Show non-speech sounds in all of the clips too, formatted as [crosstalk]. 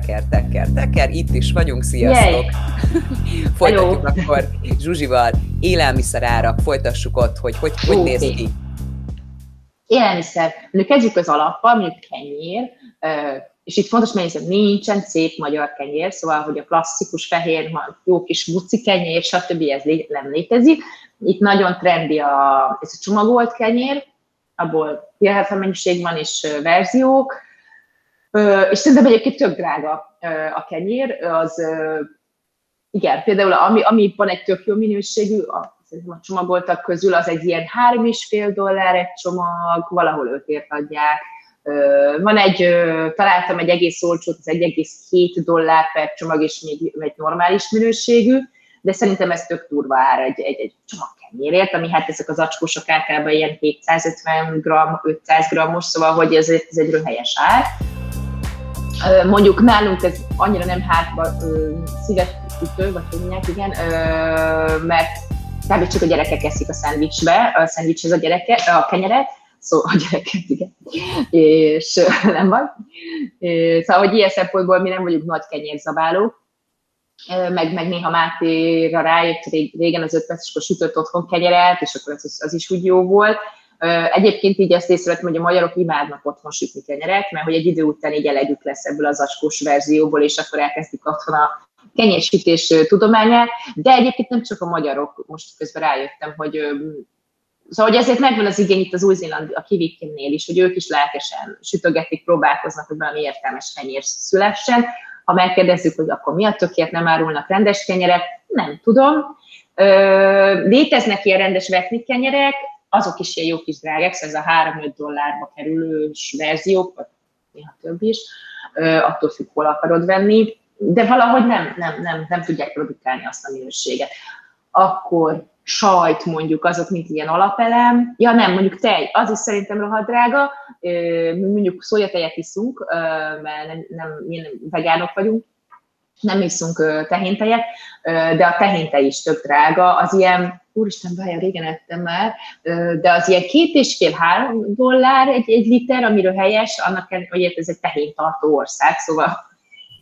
teker, teker, teker, itt is vagyunk, sziasztok! [laughs] Folytatjuk Hello. akkor Zsuzsival, élelmiszerárak, folytassuk ott, hogy hogy, hogy okay. néz ki. Élelmiszer. Mondjuk kezdjük az alappal, mondjuk kenyér, és itt fontos hogy nincsen szép magyar kenyér, szóval, hogy a klasszikus fehér, jó kis buci kenyér, stb. ez nem létezik. Itt nagyon trendi a, ez a csomagolt kenyér, abból hihetetlen mennyiség van, és verziók, és szerintem egyébként tök drága a kenyér, az igen, például ami, ami van egy tök jó minőségű, a, szerintem a csomagoltak közül az egy ilyen három és fél dollár egy csomag, valahol ötért adják. Van egy, találtam egy egész olcsót, az 1,7 dollár per csomag, és még egy normális minőségű, de szerintem ez tök durva ár egy, egy, egy csomag kenyérért, ami hát ezek az acskósok általában ilyen 750 g, 500 g-os, szóval hogy ez, ez egy röhelyes ár. Mondjuk nálunk ez annyira nem hátba szívetütő, vagy hogy mondják, igen, mert kb. csak a gyerekek eszik a szendvicsbe, a szendvicshez a gyereke, a kenyeret, szóval a gyereket, igen, és nem van. Szóval, hogy ilyen szempontból mi nem vagyunk nagy kenyérzabálók, meg, meg néha Mátéra rájött régen az öt perceskor sütött otthon kenyeret, és akkor az, az is úgy jó volt. Egyébként így ezt észrevettem, hogy a magyarok imádnak otthon sütni kenyeret, mert hogy egy idő után így elegük lesz ebből az acskós verzióból, és akkor elkezdik otthon a kenyérsütés tudományát, de egyébként nem csak a magyarok, most közben rájöttem, hogy Szóval, hogy ezért megvan az igény itt az új zéland a kivikimnél is, hogy ők is lelkesen sütögetik, próbálkoznak, hogy valami értelmes kenyér szülessen. Ha megkérdezzük, hogy akkor mi a tökért nem árulnak rendes kenyeret, nem tudom. Ö, léteznek ilyen rendes vetni kenyerek, azok is ilyen jó kis drágák, szóval ez a 3-5 dollárba kerülő verziók, vagy néha több is, attól függ, hol akarod venni, de valahogy nem, nem, nem, nem tudják produkálni azt a minőséget. Akkor sajt mondjuk, azok mint ilyen alapelem. Ja nem, mondjuk tej, az is szerintem rohadt drága. Mondjuk szójatejet iszunk, mert nem, nem, nem vegánok vagyunk, nem iszunk tehéntejet, de a tehintej is tök drága. Az ilyen úristen, várjál, régen ettem már, de az ilyen két és fél három dollár egy, egy liter, amiről helyes, annak hogy ez egy tehén-tartó ország, szóval.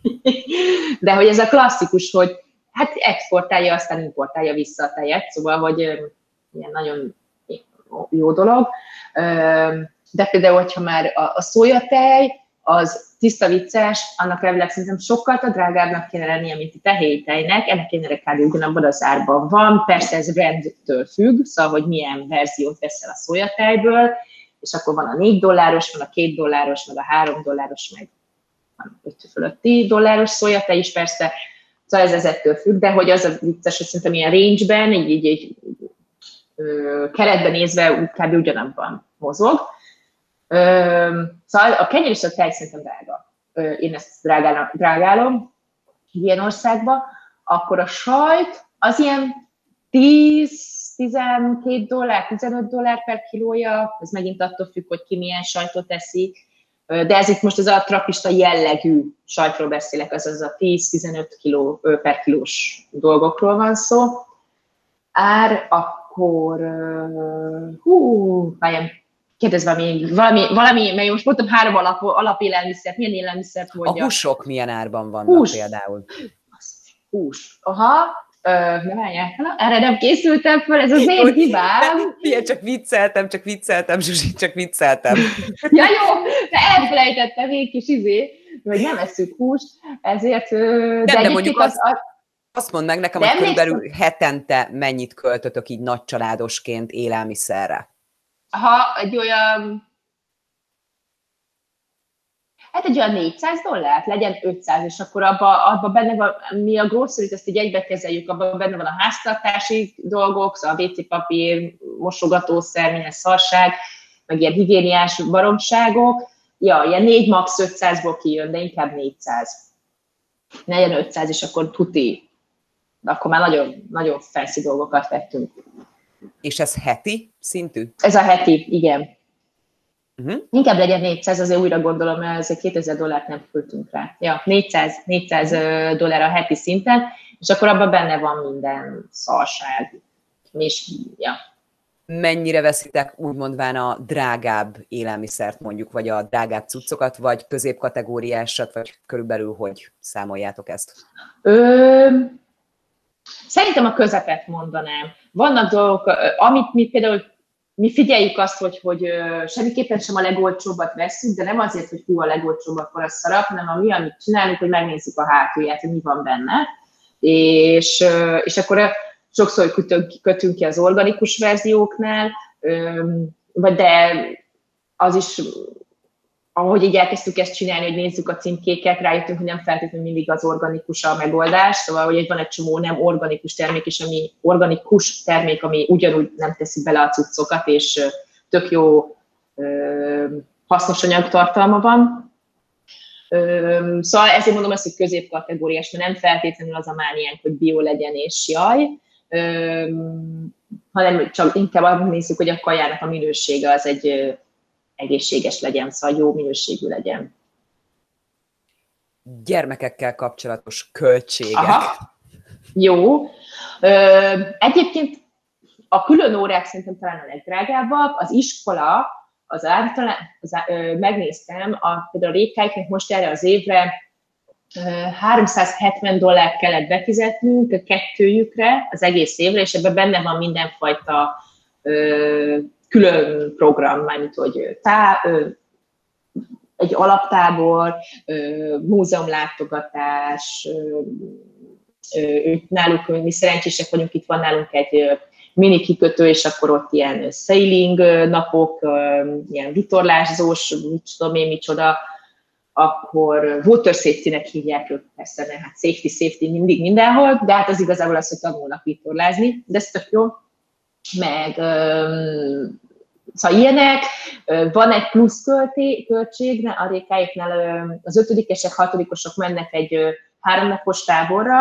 [laughs] de hogy ez a klasszikus, hogy hát exportálja, aztán importálja vissza a tejet, szóval, hogy ilyen nagyon jó dolog. De például, hogyha már a, a szójatej, az tiszta vicces, annak elvileg szerintem sokkal drágábbnak kéne lennie, mint a tehétejnek, ennek kéne kb. ugyanabban az árban van, persze ez rendtől függ, szóval, hogy milyen verziót veszel a szójatejből, és akkor van a 4 dolláros, van a 2 dolláros, meg a 3 dolláros, meg 5 fölötti dolláros szójatej is persze, szóval ez ezettől függ, de hogy az a vicces, hogy szerintem ilyen range-ben, így, így, így keretben nézve kb. ugyanabban mozog. Szóval a kenyér és a tej szerintem drága. Én ezt drágálom, drágálom ilyen országban. Akkor a sajt az ilyen 10, 12 dollár, 15 dollár per kilója, ez megint attól függ, hogy ki milyen sajtot eszik, de ez itt most az a trapista jellegű sajtról beszélek, az az a 10-15 kiló per kilós dolgokról van szó. Ár akkor, hú, várjam, kérdezve még valami, valami, mert most mondtam három alap, alapélelmiszert, milyen élelmiszert mondja? A húsok milyen árban vannak hús. például? Hús. Aha, Ö, ne erre nem készültem fel, ez az én hibám. [laughs] Ilyen, csak vicceltem, csak vicceltem, Zsuzsi, csak vicceltem. [laughs] ja jó, de elfelejtettem én kis izé, hogy nem eszünk húst, ezért... Nem, de, de mondjuk az, az, azt mondd meg nekem, hogy körülbelül hetente mennyit költötök így nagy családosként élelmiszerre ha egy olyan hát egy olyan 400 dollárt, legyen 500, és akkor abba, abba benne van, mi a grocery ezt így egybe kezeljük, abban benne van a háztartási dolgok, szóval a WC papír, mosogatószer, minden szarság, meg ilyen higiéniás baromságok, ja, ilyen 4 max 500-ból kijön, de inkább 400. Legyen 500, és akkor tuti. De akkor már nagyon, nagyon fancy dolgokat vettünk. És ez heti szintű? Ez a heti, igen. Uh-huh. Inkább legyen 400, azért újra gondolom, mert ezért 2000 dollárt nem küldtünk rá. Ja, 400, 400 dollár a heti szinten, és akkor abban benne van minden szarság. És, ja. mennyire veszitek úgymondván a drágább élelmiszert mondjuk, vagy a drágább cuccokat, vagy középkategóriásat, vagy körülbelül hogy számoljátok ezt? Ö, szerintem a közepet mondanám. Vannak dolgok, amit mi például mi figyeljük azt, hogy, hogy semmiképpen sem a legolcsóbbat veszünk, de nem azért, hogy hú a legolcsóbb, akkor a szarap, hanem a mi, amit csinálunk, hogy megnézzük a hátulját, hogy mi van benne. És, és akkor sokszor kötünk, kötünk ki az organikus verzióknál, vagy de az is, ahogy így elkezdtük ezt csinálni, hogy nézzük a címkéket, rájöttünk, hogy nem feltétlenül mindig az organikus a megoldás, szóval hogy van egy csomó nem organikus termék, és ami organikus termék, ami ugyanúgy nem teszi bele a cuccokat, és tök jó hasznos anyagtartalma van. Szóval ezért mondom azt, hogy középkategóriás, mert nem feltétlenül az a mániánk, hogy bio legyen és jaj, hanem csak inkább nézzük, hogy a kajának a minősége az egy egészséges legyen, szóval jó minőségű legyen. Gyermekekkel kapcsolatos költségek. Aha. Jó. Egyébként a külön órák szerintem talán a legdrágábbak. Az iskola, az általán, az, ö, megnéztem, a, például a rékáiknek most erre az évre 370 dollár kellett befizetnünk a kettőjükre az egész évre, és ebben benne van mindenfajta ö, külön program, mármint hogy tá, egy alaptábor, múzeumlátogatás, náluk mi szerencsések vagyunk, itt van nálunk egy mini kikötő, és akkor ott ilyen sailing napok, ilyen vitorlázós, mit tudom én, micsoda, akkor water safety-nek hívják ők, persze, mert hát safety, safety mindig mindenhol, de hát az igazából az, hogy tanulnak vitorlázni, de ez tök jó. Meg um, Szóval ilyenek, van egy plusz költé, költség, a rékáiknál az ötödikesek, hatodikosok mennek egy háromnapos táborra,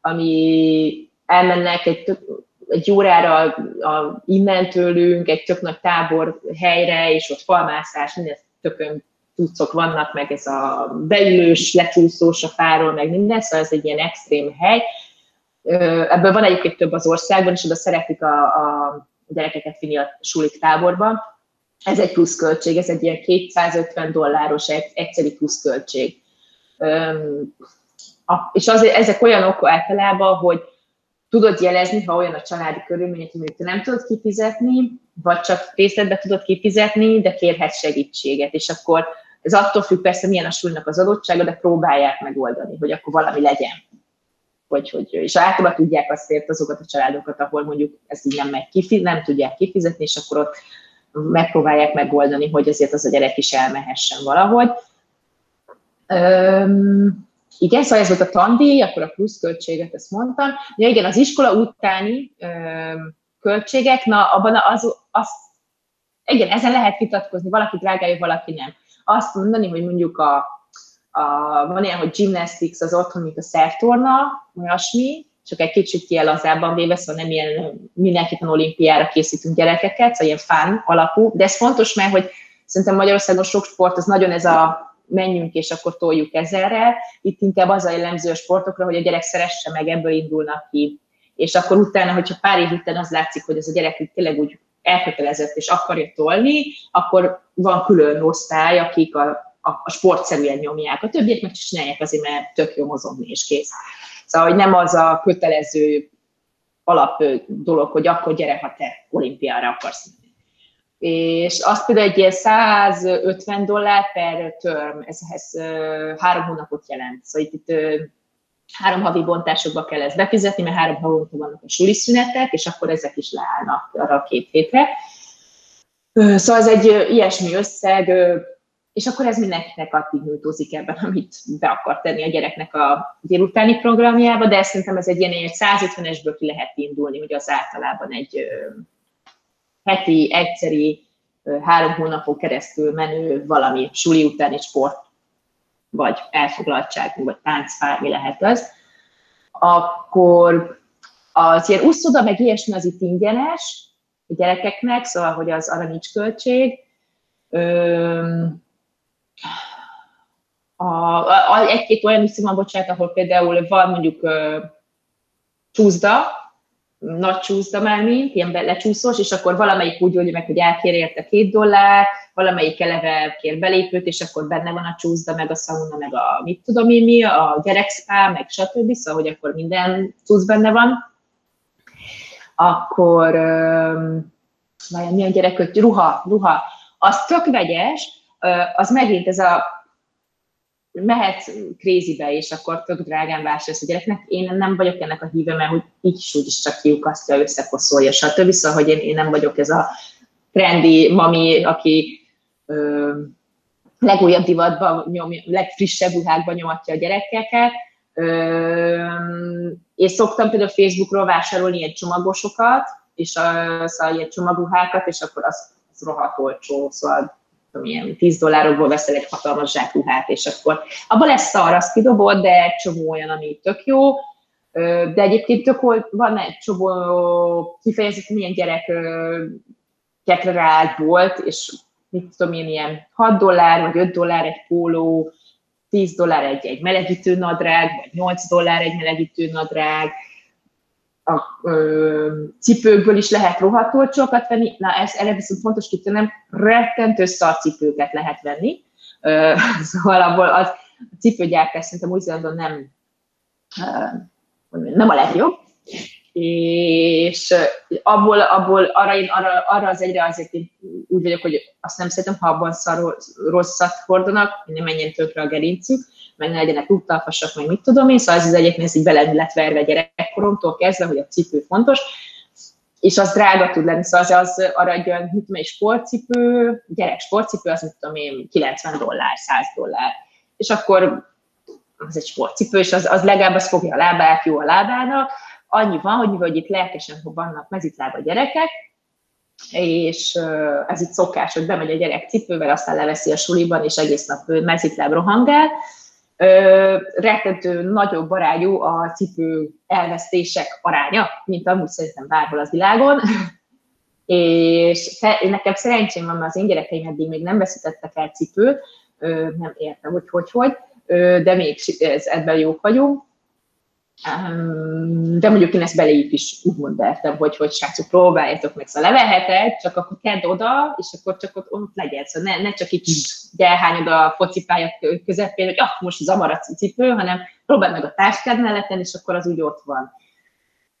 ami elmennek egy, egy órára a, innen tőlünk, egy tök nagy tábor helyre, és ott falmászás, minden tökön tucok vannak, meg ez a beülős, lecsúszós a fáról, meg minden, szóval ez egy ilyen extrém hely. Ebből van egyébként több az országban, és oda szeretik a, a gyerekeket vinni a sulik táborba. Ez egy pluszköltség, ez egy ilyen 250 dolláros egy, egyszeri pluszköltség. És azért ezek olyanok általában, hogy tudod jelezni, ha olyan a családi körülmények, hogy te nem tudod kifizetni, vagy csak részletbe tudod kifizetni, de kérhetsz segítséget, és akkor ez attól függ persze, milyen a súlynak az adottsága, de próbálják megoldani, hogy akkor valami legyen. Hogy, hogy, és általában tudják azt azokat a családokat, ahol mondjuk ez így nem megy kifi, nem tudják kifizetni, és akkor ott megpróbálják megoldani, hogy azért az a gyerek is elmehessen valahogy. Öm, igen, szóval ez volt a tandíj, akkor a pluszköltséget, ezt mondtam. Ja, igen, az iskola utáni öm, költségek, na abban az, az, igen, ezen lehet vitatkozni, valaki drágája, valaki nem azt mondani, hogy mondjuk a, a, van ilyen, hogy gymnastics az otthon, mint a szertorna, olyasmi, csak egy kicsit ilyen lazábban véve, szóval nem ilyen mindenképpen olimpiára készítünk gyerekeket, szóval ilyen fán alapú, de ez fontos, mert hogy szerintem Magyarországon sok sport, az nagyon ez a menjünk és akkor toljuk ezerre. Itt inkább az a jellemző a sportokra, hogy a gyerek szeresse meg, ebből indulnak ki. És akkor utána, hogyha pár év után az látszik, hogy ez a gyerek tényleg úgy elkötelezett és akarja tolni, akkor van külön osztály, akik a, a, a sportszerűen nyomják. A többiek meg csinálják azért, mert tök jó mozogni és kész. Szóval, hogy nem az a kötelező alap dolog, hogy akkor gyere, ha te olimpiára akarsz és azt például egy ilyen 150 dollár per term, ez, ez három hónapot jelent. Szóval itt, itt három havi bontásokba kell ezt befizetni, mert három havonta vannak a suli szünetek, és akkor ezek is leállnak arra a két hétre. Szóval ez egy ilyesmi összeg, és akkor ez mindenkinek addig nyújtózik ebben, amit be akar tenni a gyereknek a délutáni programjába, de szerintem ez egy ilyen egy 150-esből ki lehet indulni, hogy az általában egy heti, egyszeri, három hónapon keresztül menő valami suli utáni sport vagy elfoglaltság, vagy táncpár, mi lehet az, akkor az ilyen úszoda, meg ilyesmi az itt ingyenes a gyerekeknek, szóval, hogy az arra nincs költség. A, a, egy-két olyan úszoda van, bocsánat, ahol például van mondjuk csúszda, nagy csúszda már mint, ilyen lecsúszós, és akkor valamelyik úgy oldja meg, hogy elkér érte két dollár, valamelyik eleve kér belépőt, és akkor benne van a csúszda, meg a sauna, meg a mit tudom én mi, a gyerekszpá, meg stb. Szóval, hogy akkor minden csúsz benne van. Akkor, vajon mi a gyerek, ruha, ruha, az tök vegyes, az megint ez a mehet krézibe, és akkor tök drágán vásárolsz a gyereknek. Én nem vagyok ennek a híve, mert hogy így is úgy is csak kiukasztja, összekoszolja, stb. Szóval, hogy én, én nem vagyok ez a trendi mami, aki ö, legújabb divatban nyomja, legfrissebb ruhákban nyomatja a gyerekeket. Ö, és szoktam például Facebookról vásárolni egy csomagosokat, és a, szóval ilyen csomagruhákat, és akkor az, az rohadt olcsó, szóval tudom, ilyen 10 dollárokból veszel egy hatalmas zsákruhát, és akkor abban lesz szar, azt kidobod, de egy csomó olyan, ami tök jó, de egyébként tök van egy csomó kifejezetten ilyen gyerekekre ráállt volt, és mit tudom én, ilyen 6 dollár vagy 5 dollár egy póló, 10 dollár egy, egy melegítő nadrág, vagy 8 dollár egy melegítő nadrág, a ö, cipőkből is lehet rohadt olcsókat venni, na ez erre viszont fontos kitennem, rettentő cipőket lehet venni, ö, [laughs] szóval abból az a cipőgyártás szerintem úgy nem, ö, nem a legjobb, és abból, abból arra, én, arra, arra az egyre azért én úgy vagyok, hogy azt nem szeretem, ha abban szar, rosszat hordanak, nem menjen tönkre a gerincük, meg ne legyenek úttalpasak, meg mit tudom én, szóval ez az egyébként ez így bele lett verve gyerekkoromtól kezdve, hogy a cipő fontos, és az drága tud lenni, szóval az, az arra egy olyan, mit tudom sportcipő, gyerek sportcipő, az mit tudom én, 90 dollár, 100 dollár, és akkor az egy sportcipő, és az, az legalább az fogja a lábát, jó a lábának, annyi van, hogy mivel itt lelkesen vannak mezitlába gyerekek, és ez itt szokás, hogy bemegy a gyerek cipővel, aztán leveszi a suliban, és egész nap mezitláb rohangál, rettentő nagyobb arányú a cipő elvesztések aránya, mint amúgy szerintem bárhol az világon. és fe, nekem szerencsém van, mert az én gyerekeim eddig még nem veszítettek el cipőt, nem értem, hogy hogy, hogy de még ez, ebben jók vagyunk. De mondjuk én ezt beléjük is úgymond vertem, hogy, hogy srácok, próbáljátok meg, szóval leveheted, csak akkor tedd oda, és akkor csak ott, ott legyen. Szóval ne, ne csak így elhányod a focipálya közepén, hogy ah, most zamar a cipő, hanem próbáld meg a táskád melletten, és akkor az úgy ott van.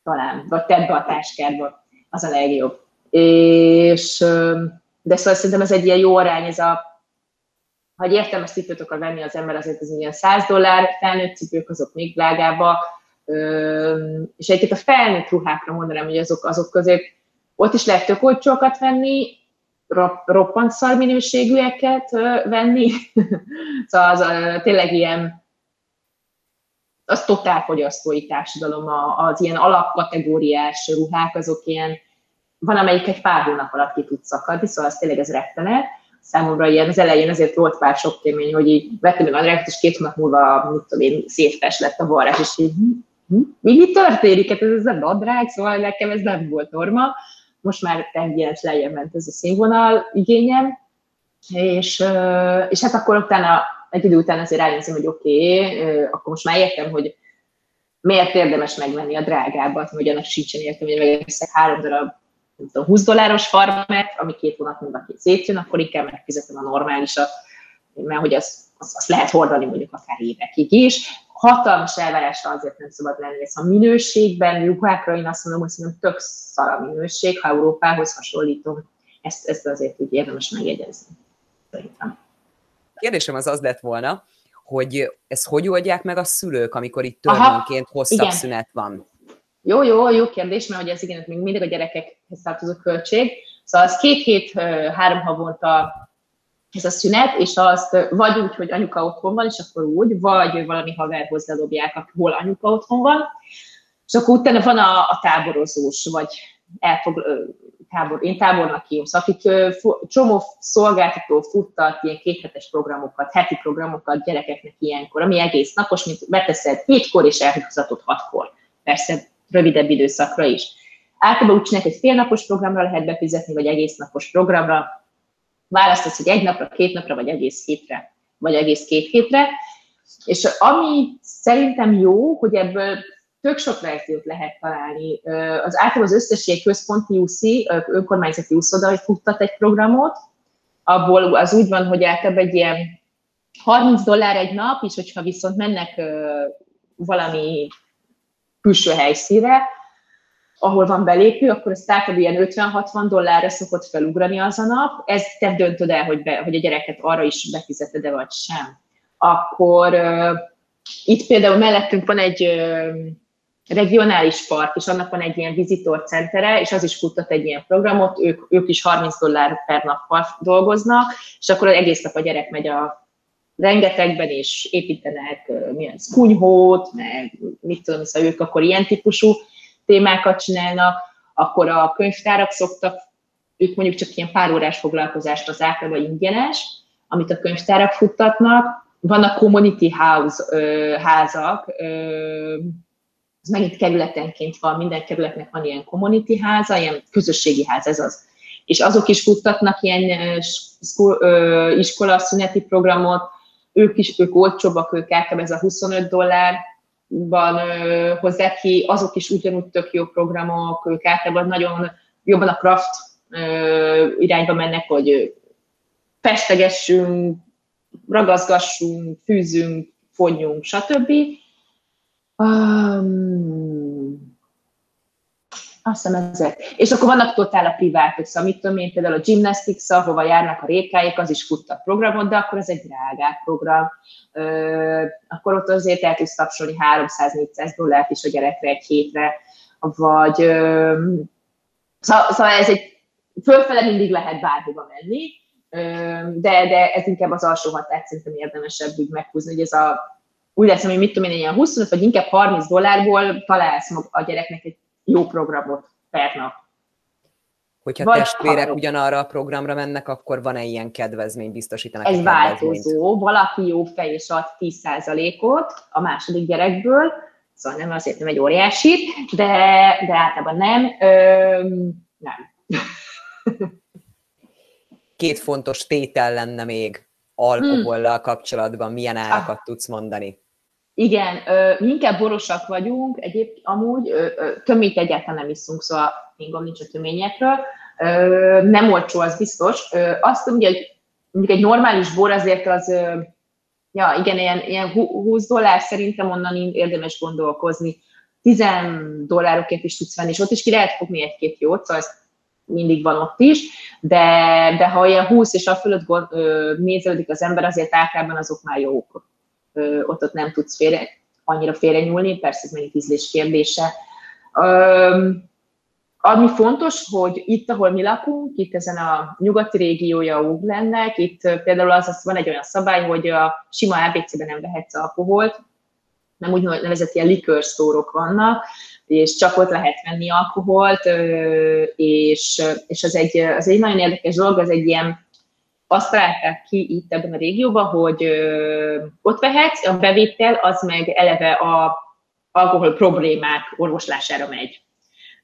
Talán, vagy tedd be a táskádba, az a legjobb. És, de szóval szerintem ez egy ilyen jó arány, ez a ha egy értelmes cipőt akar venni az ember, azért ez ilyen 100 dollár, felnőtt cipők azok még drágábbak, és egyébként a felnőtt ruhákra mondanám, hogy azok, azok közé ott is lehet tök olcsókat venni, roppant szar minőségűeket venni, [laughs] szóval az tényleg ilyen az totál fogyasztói társadalom, az ilyen alapkategóriás ruhák, azok ilyen, van amelyik egy pár hónap alatt ki tud szakadni, szóval az tényleg ez rettenet. Számomra ilyen az elején azért volt pár sok kémény, hogy így vettem meg a és két hónap múlva, mit tudom én, szétfes lett a varrás, és így hm, mi, mi történik? Hát ez, ez a nadrág, szóval nekem ez nem volt norma. Most már tengyes lejjebb ment ez a színvonal igényem, és, és hát akkor utána, egy idő után azért rájöttem, hogy oké, okay, akkor most már értem, hogy miért érdemes megvenni a drágábbat, hogy annak sincsen értem, hogy megveszek három darab nem tudom, 20 dolláros farmet, ami két hónap múlva szétjön, akkor inkább megfizetem a normálisat, mert hogy azt az, az lehet hordani mondjuk akár évekig is hatalmas elvárásra azért nem szabad lenni. Ez a minőségben, ruhákra én azt mondom, hogy szerintem tök szar a minőség, ha Európához hasonlítom, ezt, ezt azért úgy érdemes megjegyezni. Szerintem. Kérdésem az az lett volna, hogy ezt hogy oldják meg a szülők, amikor itt törvényként hosszabb igen. szünet van? Jó, jó, jó kérdés, mert ugye ez igen, még mindig a gyerekekhez tartozó költség. Szóval az két hét, három havonta ez a szünet, és azt vagy úgy, hogy anyuka otthon van, és akkor úgy, vagy valami haver hozzádobják, hol anyuka otthon van, és akkor utána van a, a táborozós, vagy elfog, tábor, én tábornak hívom, szóval akik csomó szolgáltató futtat ilyen kéthetes programokat, heti programokat gyerekeknek ilyenkor, ami egész napos, mint beteszed hétkor és elhúzatod hatkor. Persze rövidebb időszakra is. Általában úgy csinálják, hogy félnapos programra lehet befizetni, vagy egész napos programra, választasz, hogy egy napra, két napra, vagy egész hétre, vagy egész két hétre, és ami szerintem jó, hogy ebből tök sok verziót lehet találni. Az általában az összes ilyen központi UC, önkormányzati úszoda, futtat egy programot, abból az úgy van, hogy általában egy ilyen 30 dollár egy nap, és hogyha viszont mennek valami külső helyszíre, ahol van belépő, akkor ezt általában ilyen 50-60 dollárra szokott felugrani az a nap. Ez te döntöd el, hogy, be, hogy a gyereket arra is befizeted-e vagy sem. Akkor uh, itt például mellettünk van egy uh, regionális park, és annak van egy ilyen vizitorcentere, és az is futtat egy ilyen programot, ők, ők is 30 dollár per nappal dolgoznak, és akkor egész nap a gyerek megy a rengetegben, és építenek milyen kunyhót, meg mit tudom, szóval ők akkor ilyen típusú témákat csinálnak, akkor a könyvtárak szoktak, ők mondjuk csak ilyen pár órás foglalkozást az általában ingyenes, amit a könyvtárak futtatnak, vannak community house ö, házak, ö, ez megint kerületenként van, minden kerületnek van ilyen community háza, ilyen közösségi ház, ez az. És azok is futtatnak ilyen iskola szüneti programot, ők is, ők olcsóbbak, ők általában ez a 25 dollárban hozzák ki, azok is ugyanúgy tök jó programok, ők általában nagyon jobban a craft irányba mennek, hogy festegessünk, ragaszgassunk, fűzünk, fonjunk, stb. Um, azt hiszem ezek. És akkor vannak totál a privátok, szóval mit tudom én, például a gymnastics ahova járnak a rékáik, az is fut a programot, de akkor ez egy drágább program. Ö, akkor ott azért el tudsz tapsolni 300-400 dollárt is a gyerekre egy hétre, vagy ö, szóval, szóval ez egy fölfele mindig lehet bárhova menni, de, de ez inkább az alsó határt szerintem érdemesebb úgy meghúzni, hogy ez a úgy lesz, hogy mit tudom én, ilyen 25 vagy inkább 30 dollárból találsz a gyereknek egy jó programot per nap. Hogyha Vagy testvérek ha... ugyanarra a programra mennek, akkor van-e ilyen kedvezmény, biztosítanak? Ez változó. Valaki jó fej és ad 10%-ot a második gyerekből, szóval nem azért nem egy óriási, de, de általában nem. Ö, nem. [laughs] Két fontos tétel lenne még alkohollal kapcsolatban, milyen árakat ah. tudsz mondani? Igen, mi inkább borosak vagyunk, egyébként amúgy töményt egyáltalán nem iszunk, szóval gond nincs a töményekről. Nem olcsó, az biztos. Azt mondja, hogy mondjuk egy normális bor azért az, ja igen, ilyen, ilyen 20 dollár szerintem onnan érdemes gondolkozni. 10 dollárokért is tudsz venni, és ott is ki lehet fogni egy-két jót, szóval ez mindig van ott is, de, de ha ilyen 20 és a fölött nézelődik az ember, azért általában azok már jók ott, ott nem tudsz félre, annyira félre nyúlni, persze ez megint ízlés kérdése. Ami fontos, hogy itt, ahol mi lakunk, itt ezen a nyugati régiója Uglennek, itt például az, az van egy olyan szabály, hogy a sima ABC-ben nem vehetsz alkoholt, nem úgy nevezett ilyen likőrsztórok vannak, és csak ott lehet venni alkoholt, és, és az, egy, az egy nagyon érdekes dolog, az egy ilyen azt találták ki itt ebben a régióban, hogy ott vehetsz, a bevétel az meg eleve a alkohol problémák orvoslására megy.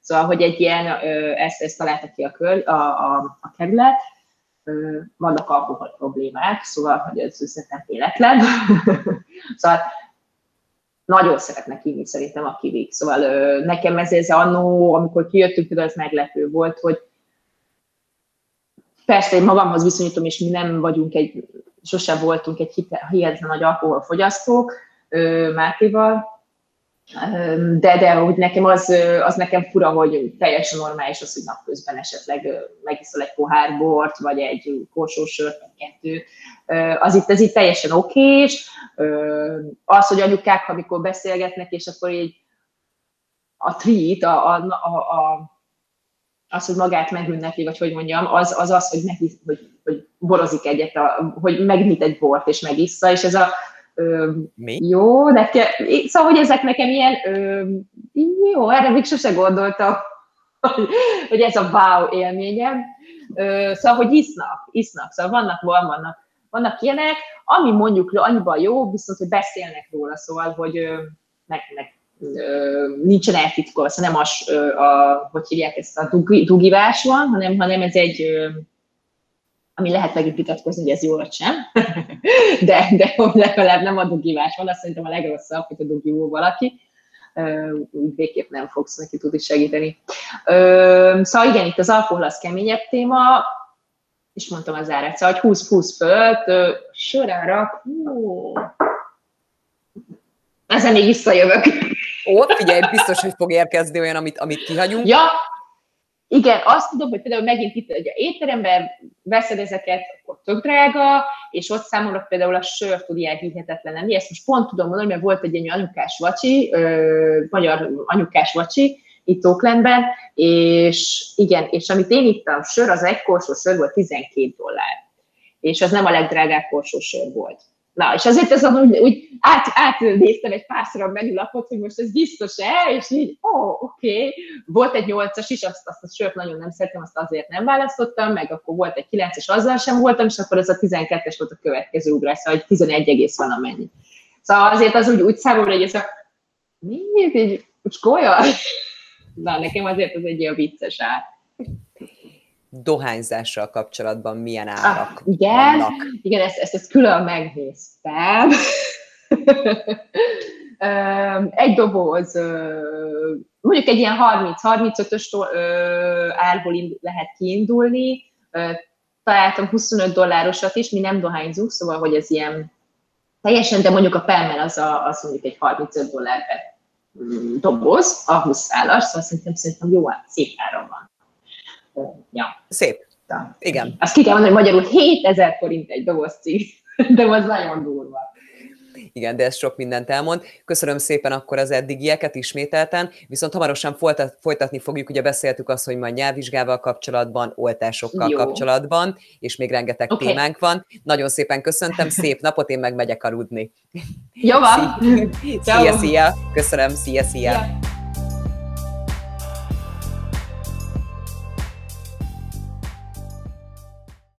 Szóval, hogy egy ilyen, ö, ezt, ezt találta ki a, kör, a, a, a kerület, vannak alkohol problémák, szóval, hogy ez összetett véletlen. [laughs] szóval nagyon szeretnek inni szerintem a kivik. Szóval nekem ez, ez annó, amikor kijöttünk, például ez meglepő volt, hogy persze én magamhoz viszonyítom, és mi nem vagyunk egy, sosem voltunk egy hihetetlen nagy alkoholfogyasztók Mátéval, de, de hogy nekem az, az nekem fura, hogy teljesen normális az, hogy napközben esetleg megiszol egy pohár bort, vagy egy korsó sört, vagy kettő. Az itt, ez itt teljesen okés. Az, hogy anyukák, amikor beszélgetnek, és akkor így a treat, a, a, a, a az, hogy magát megünnepli, vagy hogy mondjam, az az, az hogy, neki, hogy, hogy borozik egyet, a, hogy megnyit egy bort és megissza, és ez a ö, Mi? jó, nekem, szóval, hogy ezek nekem ilyen, ö, jó, erre még sose gondoltam, hogy, [laughs] hogy ez a wow élményem. Ö, szóval, hogy isznak, isznak, szóval vannak, vannak, vannak ilyenek, ami mondjuk annyiban jó, viszont, hogy beszélnek róla, szóval, hogy ö, meg, meg nincsen eltitkolva, szóval nem az, a, hogy hívják ezt a dugivás van, hanem, hanem ez egy, ami lehet megint vitatkozni, hogy ez jó vagy sem, [laughs] de, de hogy legalább nem a dugivás van, azt szerintem a legrosszabb, hogy a dugivó valaki. úgy végképp nem fogsz neki tudni segíteni. Szóval igen, itt az alkohol az keményebb téma, és mondtam az árat, szóval, hogy 20-20 fölött, sorára, hú, ezen még visszajövök. Ó, figyelj, biztos, hogy fog érkezni olyan, amit, amit kihagyunk. Ja, igen, azt tudom, hogy például megint itt egy étteremben veszed ezeket, akkor tök drága, és ott számomra például a sör tud ilyen hihetetlen lenni. Ezt most pont tudom mondani, mert volt egy ilyen anyukás vacsi, ö, magyar anyukás vacsi, itt Oaklandben, és igen, és amit én ittam, sör, az egy korsó sör volt 12 dollár. És az nem a legdrágább korsó sör volt. Na, és azért ez úgy, úgy át, átnéztem egy párszor a menülapot, hogy most ez biztos-e, és így, ó, oh, oké. Okay. Volt egy nyolcas is, azt, azt a sört nagyon nem szeretem, azt azért nem választottam, meg akkor volt egy kilences, azzal sem voltam, és akkor ez a 12-es volt a következő ugrás, szóval hogy 11 egész van amennyi. Szóval azért az úgy, úgy számomra, hogy ez a, mi, így, golya? Na, nekem azért az egy ilyen vicces ár dohányzással kapcsolatban milyen ah, árak ah, igen, vannak. Igen, ezt, ezt, ezt külön megnéztem. [laughs] egy doboz, mondjuk egy ilyen 30-35-ös árból lehet kiindulni, találtam 25 dollárosat is, mi nem dohányzunk, szóval, hogy ez ilyen teljesen, de mondjuk a Pelmel az, a, az mondjuk egy 35 dollár per mm, doboz, a 20 szálas, szóval szerintem, szerintem jó, szép ára van. Ja. Szép. Ja. Igen. Azt ki kell mondani, hogy magyarul 7000 forint egy doboz [laughs] de az nagyon durva. Igen, de ez sok mindent elmond. Köszönöm szépen akkor az eddigieket ismételten, viszont hamarosan folytatni fogjuk, ugye beszéltük azt, hogy majd nyelvvizsgával kapcsolatban, oltásokkal Jó. kapcsolatban, és még rengeteg okay. témánk van. Nagyon szépen köszöntem, [laughs] szép napot, én meg megyek aludni. Jó van! Szia, szia, szia. Köszönöm, szia, szia. Ja.